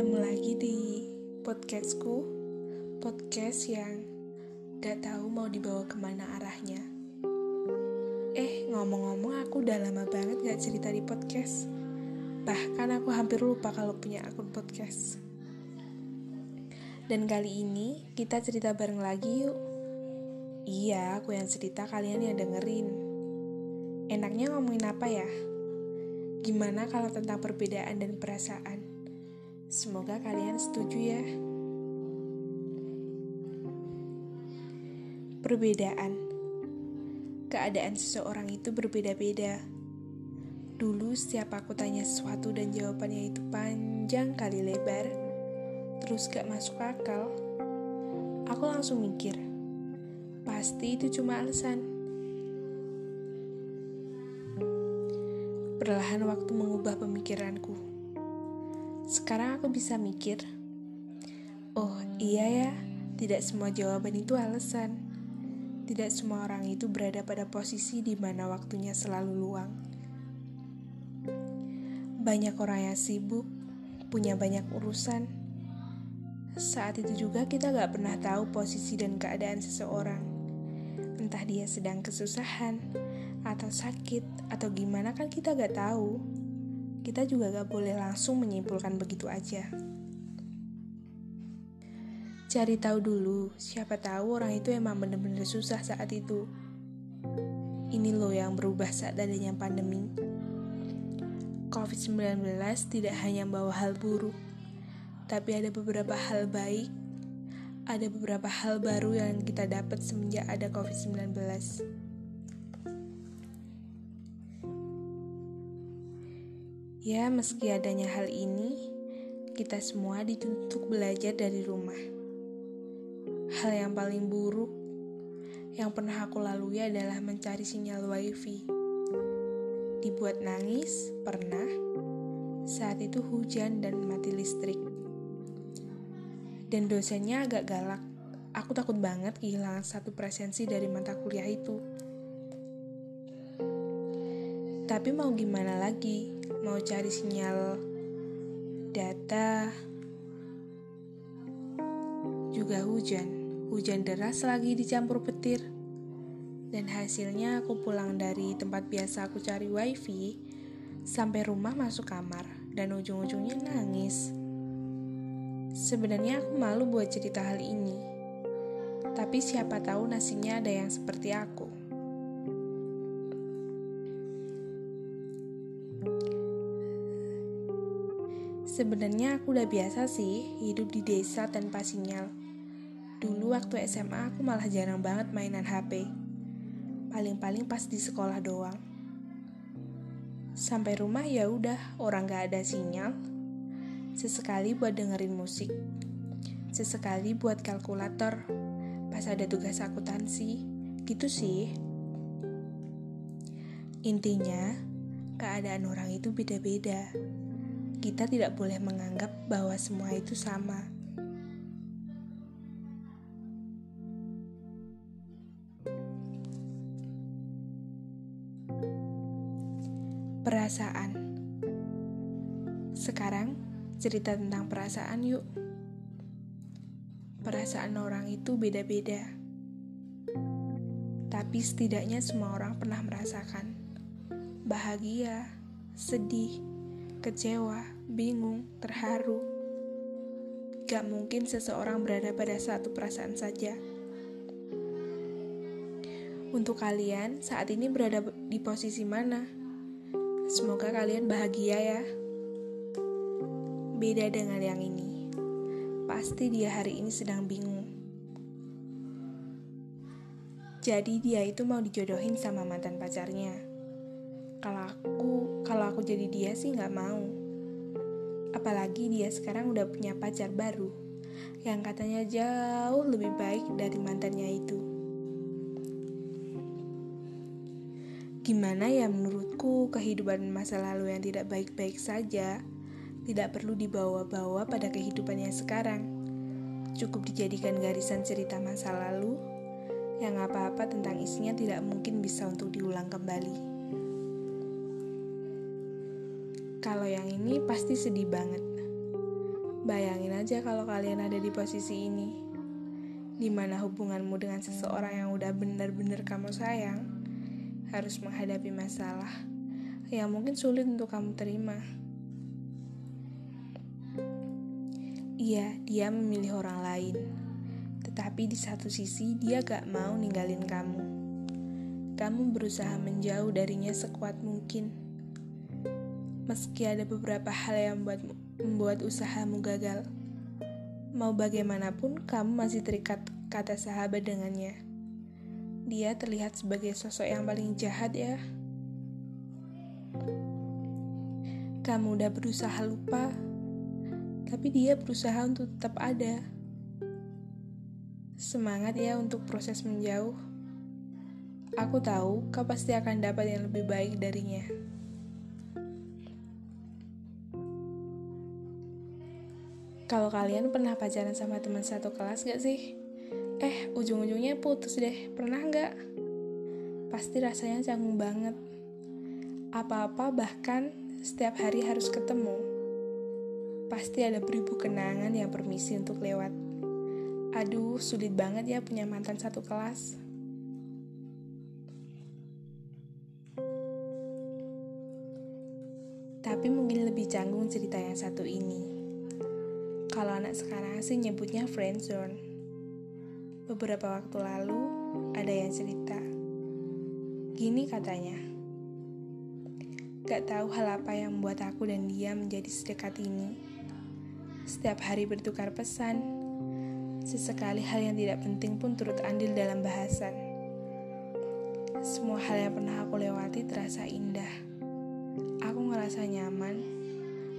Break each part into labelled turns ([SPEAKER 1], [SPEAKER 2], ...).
[SPEAKER 1] Ketemu lagi di podcastku. Podcast yang gak tahu mau dibawa ke mana arahnya. Eh ngomong-ngomong aku udah lama banget gak cerita di podcast. Bahkan aku hampir lupa kalau punya akun podcast. Dan kali ini kita cerita bareng lagi yuk. Iya aku yang cerita kalian yang dengerin. Enaknya ngomongin apa ya? Gimana kalau tentang perbedaan dan perasaan? Semoga kalian setuju ya. Perbedaan. Keadaan seseorang itu berbeda-beda. Dulu setiap aku tanya sesuatu dan jawabannya itu panjang kali lebar, terus gak masuk akal, aku langsung mikir, pasti itu cuma alasan. Perlahan waktu mengubah pemikiranku. Sekarang aku bisa mikir, oh iya ya, tidak semua jawaban itu alasan. Tidak semua orang itu berada pada posisi di mana waktunya selalu luang. Banyak orang yang sibuk, punya banyak urusan. Saat itu juga kita gak pernah tahu posisi dan keadaan seseorang. Entah dia sedang kesusahan, atau sakit atau gimana kan kita gak tahu. Kita juga gak boleh langsung menyimpulkan begitu aja. Cari tahu dulu, siapa tahu orang itu emang bener-bener susah saat itu. Ini loh yang berubah saat adanya pandemi. COVID-19 tidak hanya membawa hal buruk, tapi ada beberapa hal baik, ada beberapa hal baru yang kita dapat semenjak ada COVID-19. Ya, meski adanya hal ini, kita semua dituntut belajar dari rumah. Hal yang paling buruk yang pernah aku lalui adalah mencari sinyal wifi. Dibuat nangis, pernah. Saat itu hujan dan mati listrik. Dan dosennya agak galak. Aku takut banget kehilangan satu presensi dari mata kuliah itu. Tapi mau gimana lagi? Mau cari sinyal data juga hujan. Hujan deras lagi dicampur petir. Dan hasilnya aku pulang dari tempat biasa aku cari wifi sampai rumah masuk kamar dan ujung-ujungnya nangis. Sebenarnya aku malu buat cerita hal ini. Tapi siapa tahu nasinya ada yang seperti aku Sebenarnya aku udah biasa sih hidup di desa tanpa sinyal. Dulu waktu SMA aku malah jarang banget mainan HP. Paling-paling pas di sekolah doang. Sampai rumah ya udah orang gak ada sinyal. Sesekali buat dengerin musik. Sesekali buat kalkulator. Pas ada tugas akuntansi. Gitu sih. Intinya, keadaan orang itu beda-beda kita tidak boleh menganggap bahwa semua itu sama. Perasaan sekarang cerita tentang perasaan, yuk. Perasaan orang itu beda-beda, tapi setidaknya semua orang pernah merasakan bahagia, sedih, kecewa, bingung, terharu. Gak mungkin seseorang berada pada satu perasaan saja. Untuk kalian, saat ini berada di posisi mana? Semoga kalian bahagia ya. Beda dengan yang ini. Pasti dia hari ini sedang bingung. Jadi dia itu mau dijodohin sama mantan pacarnya. Kalau aku, kalau aku jadi dia sih nggak mau. Apalagi dia sekarang udah punya pacar baru, yang katanya jauh lebih baik dari mantannya itu. Gimana ya menurutku kehidupan masa lalu yang tidak baik-baik saja tidak perlu dibawa-bawa pada kehidupan yang sekarang. Cukup dijadikan garisan cerita masa lalu yang apa-apa tentang isinya tidak mungkin bisa untuk diulang kembali. Kalau yang ini pasti sedih banget. Bayangin aja kalau kalian ada di posisi ini, di mana hubunganmu dengan seseorang yang udah benar-benar kamu sayang harus menghadapi masalah yang mungkin sulit untuk kamu terima. Iya, dia memilih orang lain, tetapi di satu sisi dia gak mau ninggalin kamu. Kamu berusaha menjauh darinya sekuat mungkin. Meski ada beberapa hal yang membuat, membuat usahamu gagal. Mau bagaimanapun, kamu masih terikat kata sahabat dengannya. Dia terlihat sebagai sosok yang paling jahat ya. Kamu udah berusaha lupa, tapi dia berusaha untuk tetap ada. Semangat ya untuk proses menjauh. Aku tahu kau pasti akan dapat yang lebih baik darinya. Kalau kalian pernah pacaran sama teman satu kelas gak sih? Eh, ujung-ujungnya putus deh. Pernah gak? Pasti rasanya canggung banget. Apa-apa bahkan setiap hari harus ketemu. Pasti ada beribu kenangan yang permisi untuk lewat. Aduh, sulit banget ya punya mantan satu kelas. Tapi mungkin lebih canggung cerita yang satu ini. Kalau anak sekarang sih nyebutnya friendzone. Beberapa waktu lalu ada yang cerita. Gini katanya. Gak tahu hal apa yang membuat aku dan dia menjadi sedekat ini. Setiap hari bertukar pesan. Sesekali hal yang tidak penting pun turut andil dalam bahasan. Semua hal yang pernah aku lewati terasa indah. Aku ngerasa nyaman,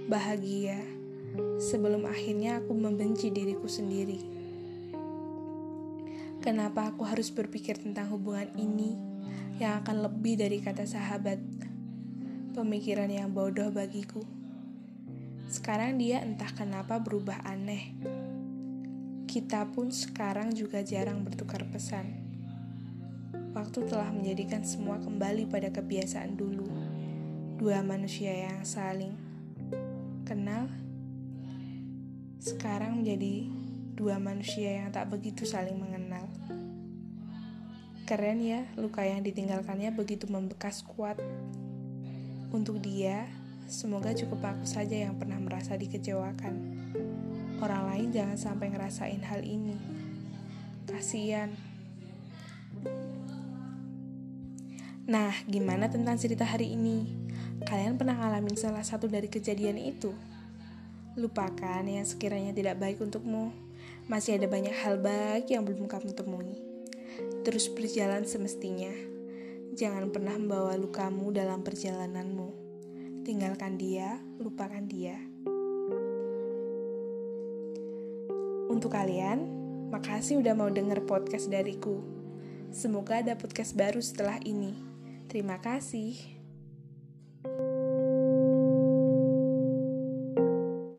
[SPEAKER 1] bahagia, sebelum akhirnya aku membenci diriku sendiri. Kenapa aku harus berpikir tentang hubungan ini yang akan lebih dari kata sahabat? Pemikiran yang bodoh bagiku. Sekarang dia entah kenapa berubah aneh. Kita pun sekarang juga jarang bertukar pesan. Waktu telah menjadikan semua kembali pada kebiasaan dulu. Dua manusia yang saling kenal sekarang menjadi dua manusia yang tak begitu saling mengenal. Keren ya, luka yang ditinggalkannya begitu membekas kuat. Untuk dia, semoga cukup aku saja yang pernah merasa dikecewakan. Orang lain jangan sampai ngerasain hal ini. Kasian. Nah, gimana tentang cerita hari ini? Kalian pernah ngalamin salah satu dari kejadian itu? Lupakan yang sekiranya tidak baik untukmu. Masih ada banyak hal baik yang belum kamu temui. Terus berjalan semestinya. Jangan pernah membawa lukamu dalam perjalananmu. Tinggalkan dia, lupakan dia. Untuk kalian, makasih udah mau denger podcast dariku. Semoga ada podcast baru setelah ini. Terima kasih.